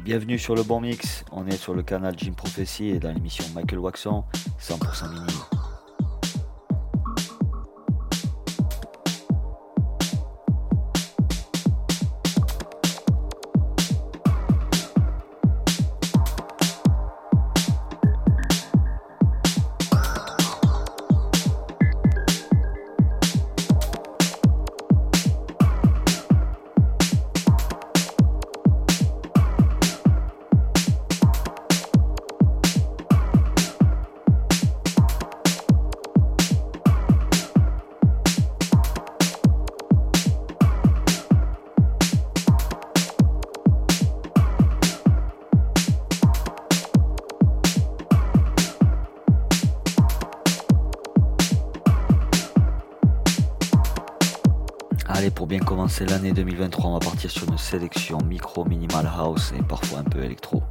Bienvenue sur le bon mix, on est sur le canal Jim Prophecy et dans l'émission Michael Waxon, 100% mini. Sélection micro, minimal house et parfois un peu électro.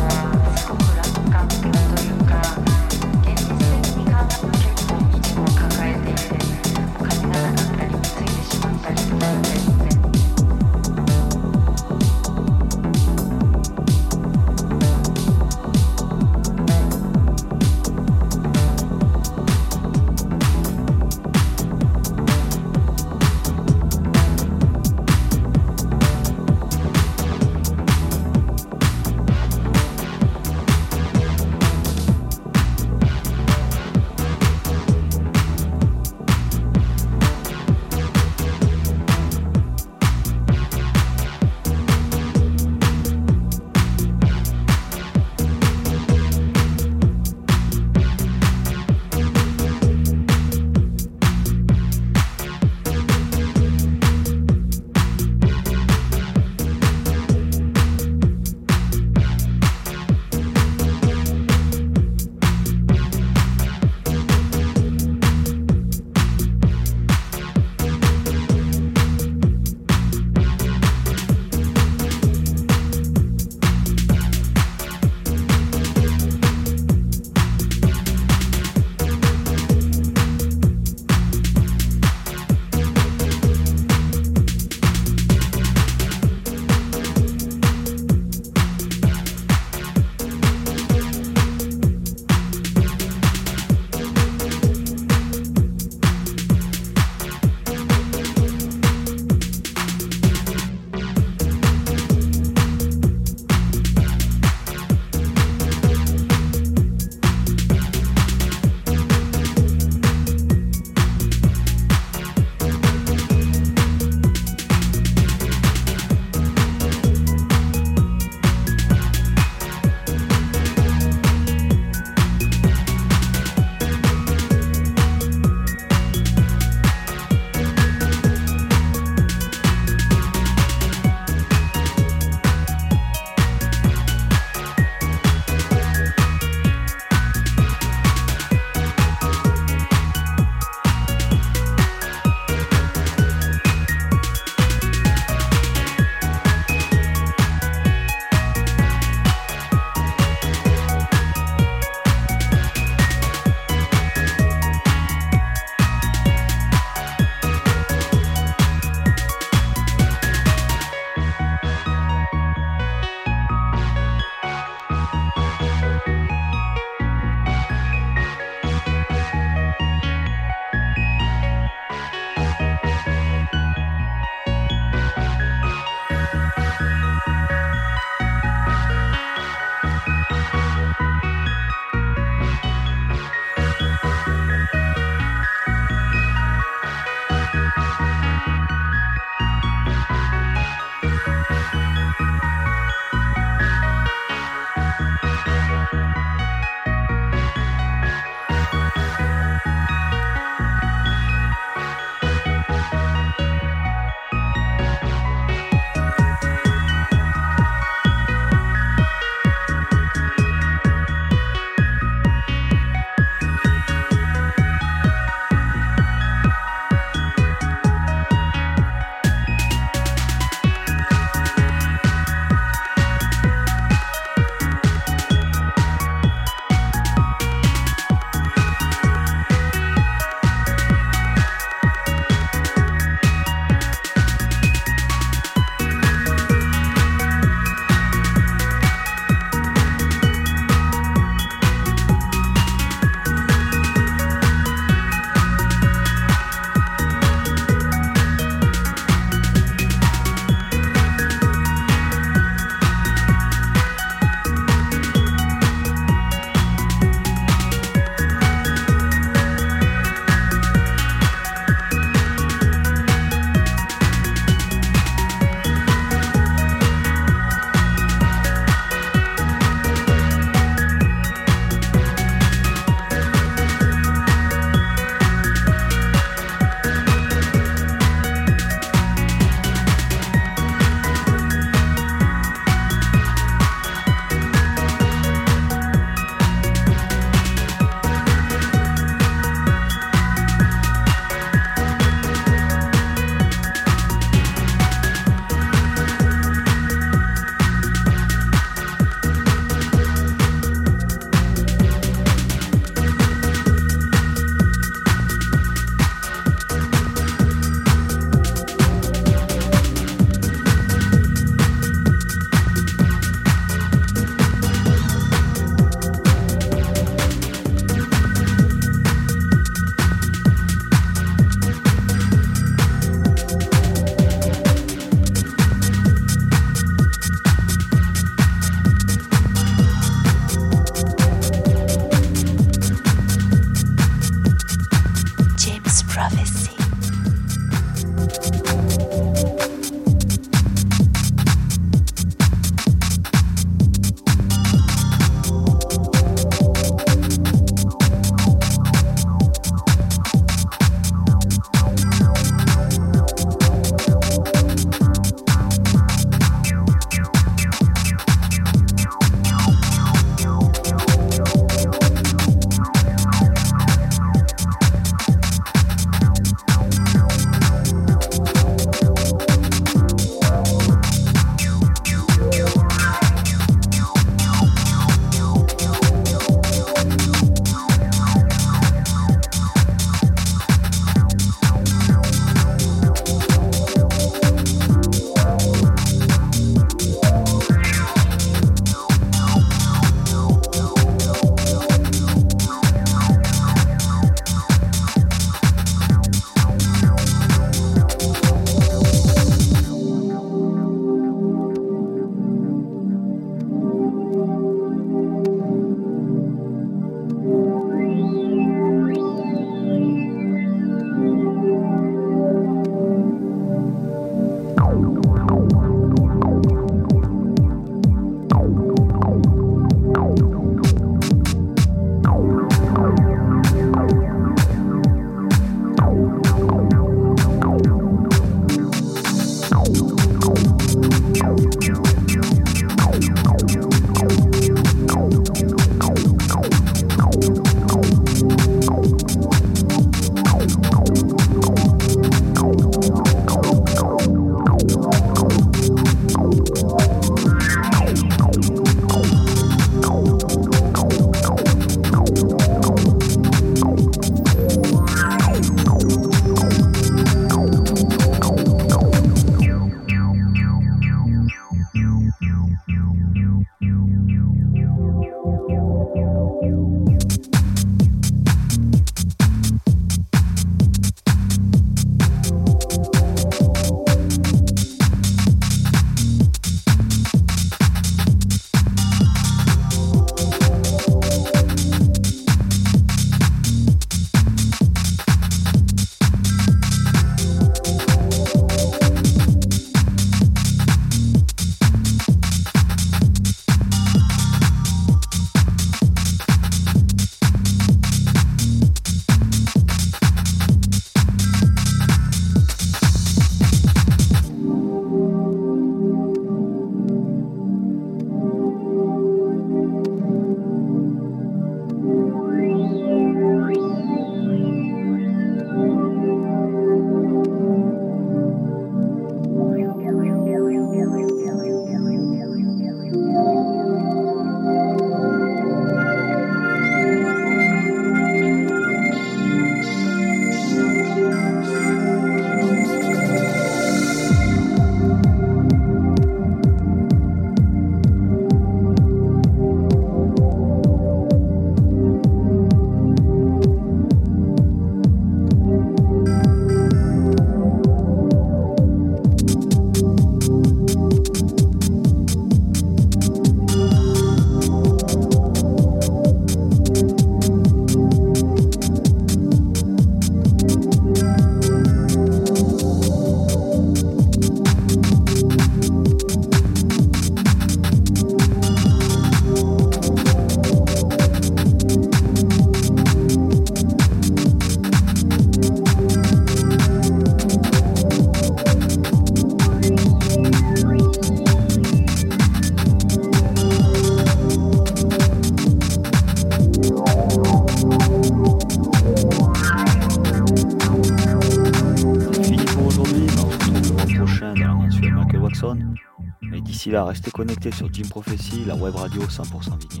Restez connectés sur Jim Prophecy, la web radio 100% vinyle.